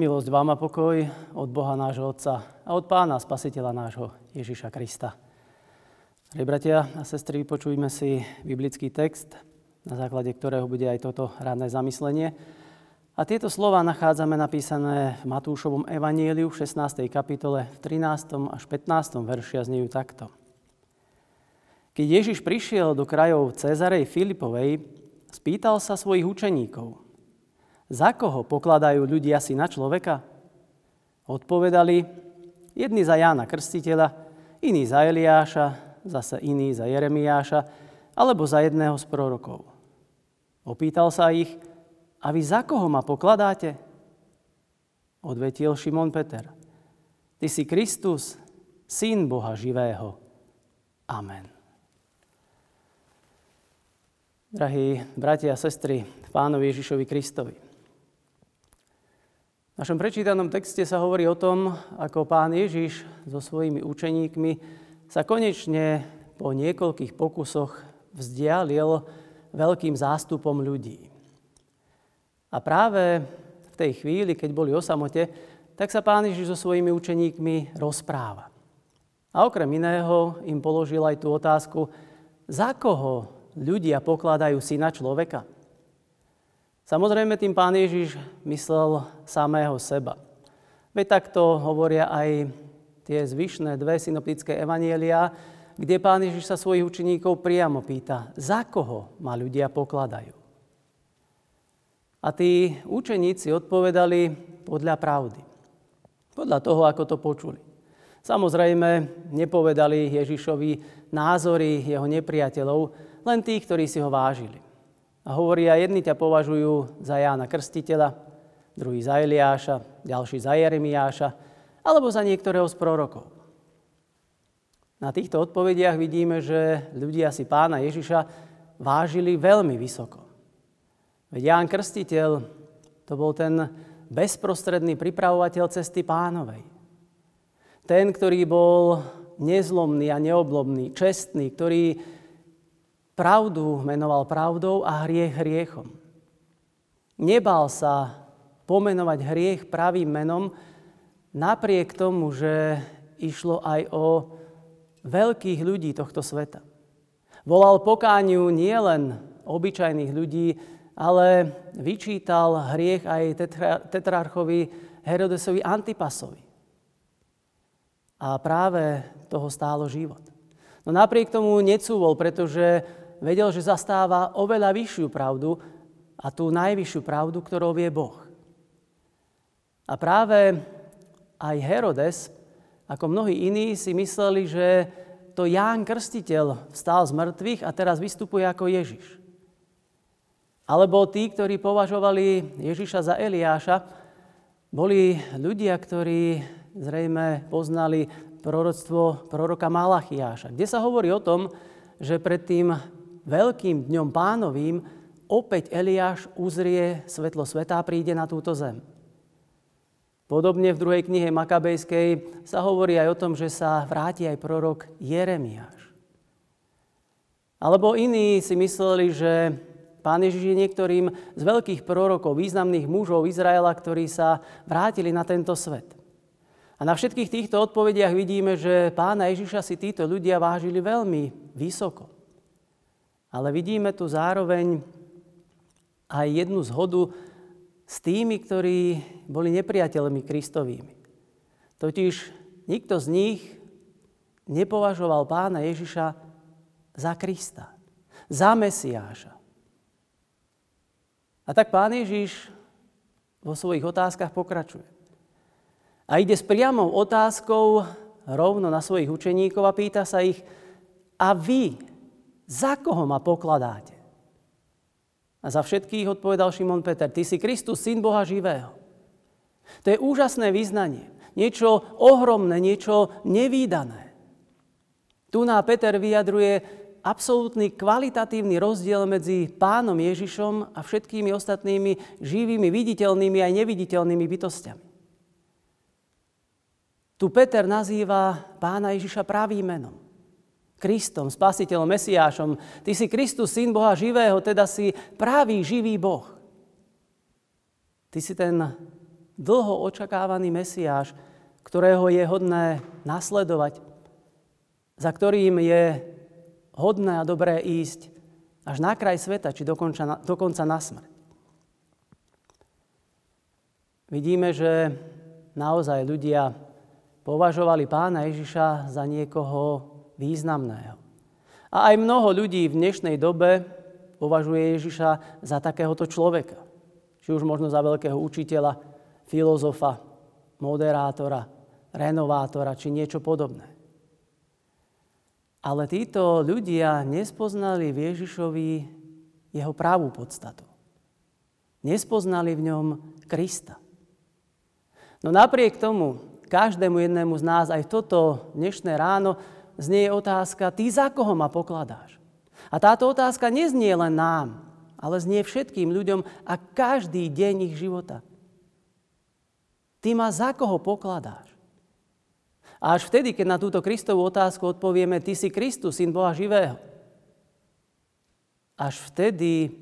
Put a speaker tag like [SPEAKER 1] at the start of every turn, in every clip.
[SPEAKER 1] Milosť vám a pokoj od Boha nášho Otca a od Pána Spasiteľa nášho Ježiša Krista. Drahí bratia a sestry, počujme si biblický text, na základe ktorého bude aj toto radné zamyslenie. A tieto slova nachádzame napísané v Matúšovom evanieliu v 16. kapitole v 13. až 15. verši a znejú takto. Keď Ježiš prišiel do krajov Cezarej Filipovej, spýtal sa svojich učeníkov – za koho pokladajú ľudia si na človeka? Odpovedali, jedni za Jána Krstiteľa, iní za Eliáša, zase iní za Jeremiáša, alebo za jedného z prorokov. Opýtal sa ich, a vy za koho ma pokladáte? Odvetil Šimon Peter. Ty si Kristus, syn Boha živého. Amen. Drahí bratia a sestry, pánovi Ježišovi Kristovi. V našom prečítanom texte sa hovorí o tom, ako pán Ježiš so svojimi učeníkmi sa konečne po niekoľkých pokusoch vzdialil veľkým zástupom ľudí. A práve v tej chvíli, keď boli o samote, tak sa pán Ježiš so svojimi učeníkmi rozpráva. A okrem iného im položil aj tú otázku, za koho ľudia pokladajú syna človeka? Samozrejme, tým pán Ježiš myslel samého seba. Veď takto hovoria aj tie zvyšné dve synoptické evanielia, kde pán Ježiš sa svojich učeníkov priamo pýta, za koho ma ľudia pokladajú. A tí učeníci odpovedali podľa pravdy. Podľa toho, ako to počuli. Samozrejme, nepovedali Ježišovi názory jeho nepriateľov, len tých, ktorí si ho vážili. A hovoria, jedni ťa považujú za Jána Krstiteľa, druhý za Eliáša, ďalší za Jeremiáša, alebo za niektorého z prorokov. Na týchto odpovediach vidíme, že ľudia si pána Ježiša vážili veľmi vysoko. Veď Ján Krstiteľ to bol ten bezprostredný pripravovateľ cesty pánovej. Ten, ktorý bol nezlomný a neoblomný, čestný, ktorý Pravdu menoval pravdou a hriech hriechom. Nebal sa pomenovať hriech pravým menom, napriek tomu, že išlo aj o veľkých ľudí tohto sveta. Volal pokániu nielen obyčajných ľudí, ale vyčítal hriech aj tetrarchovi Herodesovi Antipasovi. A práve toho stálo život. No napriek tomu necúvol, pretože vedel, že zastáva oveľa vyššiu pravdu a tú najvyššiu pravdu, ktorou vie Boh. A práve aj Herodes, ako mnohí iní, si mysleli, že to Ján Krstiteľ vstal z mŕtvych a teraz vystupuje ako Ježiš. Alebo tí, ktorí považovali Ježiša za Eliáša, boli ľudia, ktorí zrejme poznali proroctvo proroka Malachiáša, kde sa hovorí o tom, že pred tým veľkým dňom pánovým opäť Eliáš uzrie svetlo sveta a príde na túto zem. Podobne v druhej knihe Makabejskej sa hovorí aj o tom, že sa vráti aj prorok Jeremiáš. Alebo iní si mysleli, že pán Ježiš je niektorým z veľkých prorokov, významných mužov Izraela, ktorí sa vrátili na tento svet. A na všetkých týchto odpovediach vidíme, že pána Ježiša si títo ľudia vážili veľmi vysoko. Ale vidíme tu zároveň aj jednu zhodu s tými, ktorí boli nepriateľmi Kristovými. Totiž nikto z nich nepovažoval pána Ježiša za Krista, za Mesiáša. A tak pán Ježiš vo svojich otázkach pokračuje. A ide s priamou otázkou rovno na svojich učeníkov a pýta sa ich, a vy, za koho ma pokladáte? A za všetkých odpovedal Šimon Peter, ty si Kristus, syn Boha živého. To je úžasné vyznanie. Niečo ohromné, niečo nevýdané. Tu na Peter vyjadruje absolútny kvalitatívny rozdiel medzi pánom Ježišom a všetkými ostatnými živými, viditeľnými aj neviditeľnými bytostiami. Tu Peter nazýva pána Ježiša pravým menom. Kristom, spasiteľom, Mesiášom. Ty si Kristus, syn Boha živého, teda si pravý, živý Boh. Ty si ten dlho očakávaný Mesiáš, ktorého je hodné nasledovať, za ktorým je hodné a dobré ísť až na kraj sveta, či dokonca, dokonca na smrť. Vidíme, že naozaj ľudia považovali pána Ježiša za niekoho významného. A aj mnoho ľudí v dnešnej dobe považuje Ježiša za takéhoto človeka. Či už možno za veľkého učiteľa, filozofa, moderátora, renovátora či niečo podobné. Ale títo ľudia nespoznali v Ježišovi jeho právú podstatu. Nespoznali v ňom Krista. No napriek tomu, každému jednému z nás aj toto dnešné ráno znie otázka, ty za koho ma pokladáš? A táto otázka neznie len nám, ale znie všetkým ľuďom a každý deň ich života. Ty ma za koho pokladáš? A až vtedy, keď na túto Kristovú otázku odpovieme, Ty si Kristus, Syn Boha živého, až vtedy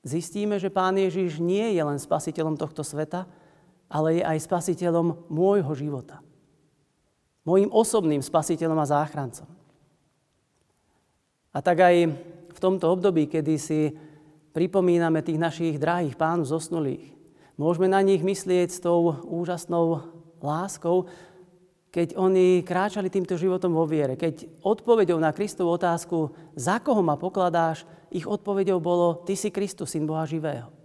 [SPEAKER 1] zistíme, že Pán Ježiš nie je len spasiteľom tohto sveta, ale je aj spasiteľom môjho života. Mojím osobným spasiteľom a záchrancom. A tak aj v tomto období, kedy si pripomíname tých našich drahých pánov zosnulých, môžeme na nich myslieť s tou úžasnou láskou, keď oni kráčali týmto životom vo viere. Keď odpovedou na Kristovú otázku, za koho ma pokladáš, ich odpovedou bolo, ty si Kristus, syn Boha živého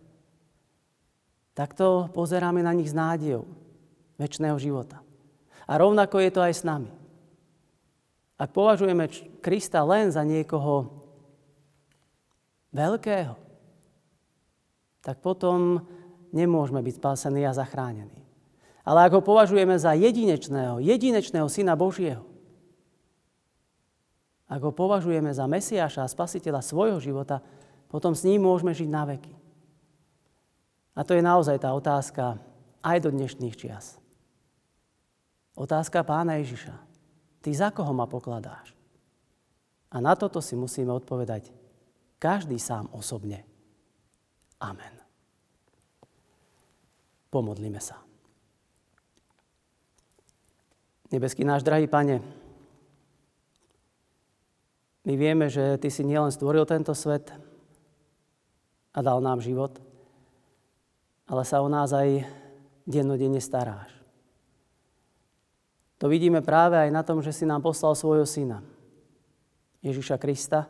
[SPEAKER 1] takto pozeráme na nich s nádejou väčšného života. A rovnako je to aj s nami. Ak považujeme Krista len za niekoho veľkého, tak potom nemôžeme byť spásení a zachránení. Ale ak ho považujeme za jedinečného, jedinečného Syna Božieho, ak ho považujeme za Mesiáša a Spasiteľa svojho života, potom s ním môžeme žiť na veky. A to je naozaj tá otázka aj do dnešných čias. Otázka pána Ježiša. Ty za koho ma pokladáš? A na toto si musíme odpovedať každý sám osobne. Amen. Pomodlíme sa. Nebeský náš drahý pane, my vieme, že Ty si nielen stvoril tento svet a dal nám život, ale sa o nás aj dennodenne staráš. To vidíme práve aj na tom, že si nám poslal svojho syna, Ježiša Krista,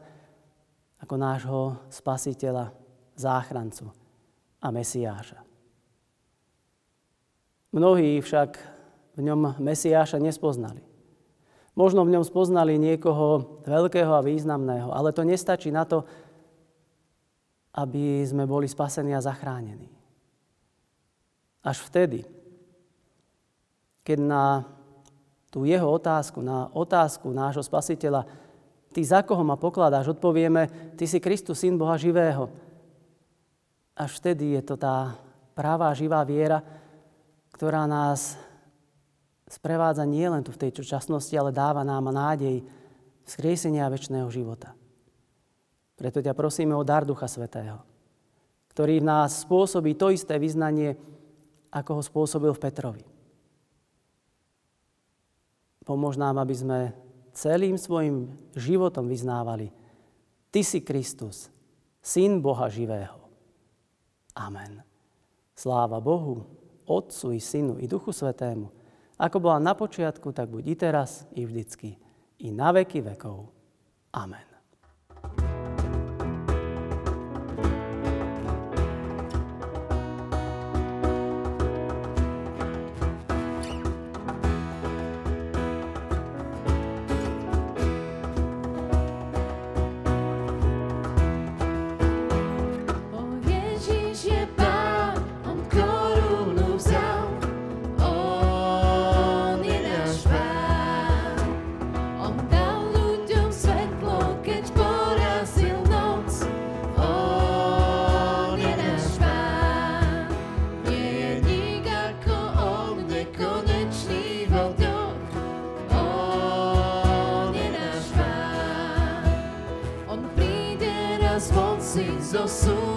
[SPEAKER 1] ako nášho spasiteľa, záchrancu a Mesiáša. Mnohí však v ňom Mesiáša nespoznali. Možno v ňom spoznali niekoho veľkého a významného, ale to nestačí na to, aby sme boli spasení a zachránení. Až vtedy, keď na tú jeho otázku, na otázku nášho spasiteľa, ty za koho ma pokladáš, odpovieme, ty si Kristus, syn Boha živého. Až vtedy je to tá pravá, živá viera, ktorá nás sprevádza nielen tu v tejto časnosti, ale dáva nám nádej vzkriesenia väčšného života. Preto ťa prosíme o dar Ducha Svetého, ktorý v nás spôsobí to isté vyznanie, ako ho spôsobil v Petrovi. Pomôž nám, aby sme celým svojim životom vyznávali Ty si Kristus, Syn Boha živého. Amen. Sláva Bohu, Otcu i Synu i Duchu Svetému, ako bola na počiatku, tak buď i teraz, i vždycky, i na veky vekov. Amen.
[SPEAKER 2] eu sou.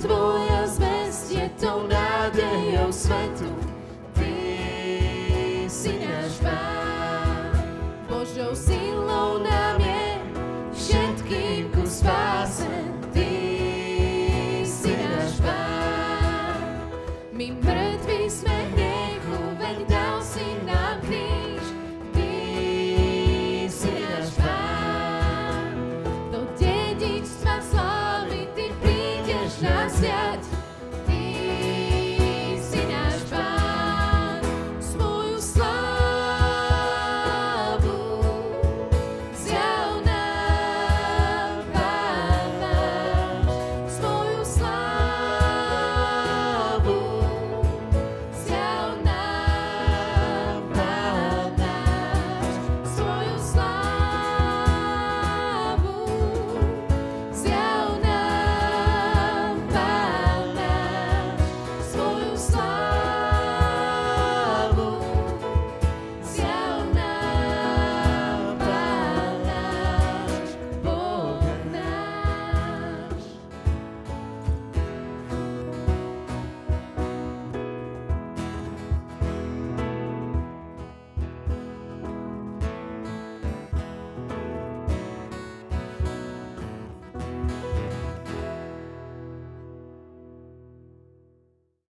[SPEAKER 2] Tvoja zväzť je tou nádejou svetu. Ty si náš pán, Božou silou nám je všetkým ku spáse. Ty si náš pán, my mŕtvi sme hriechu, veď dáme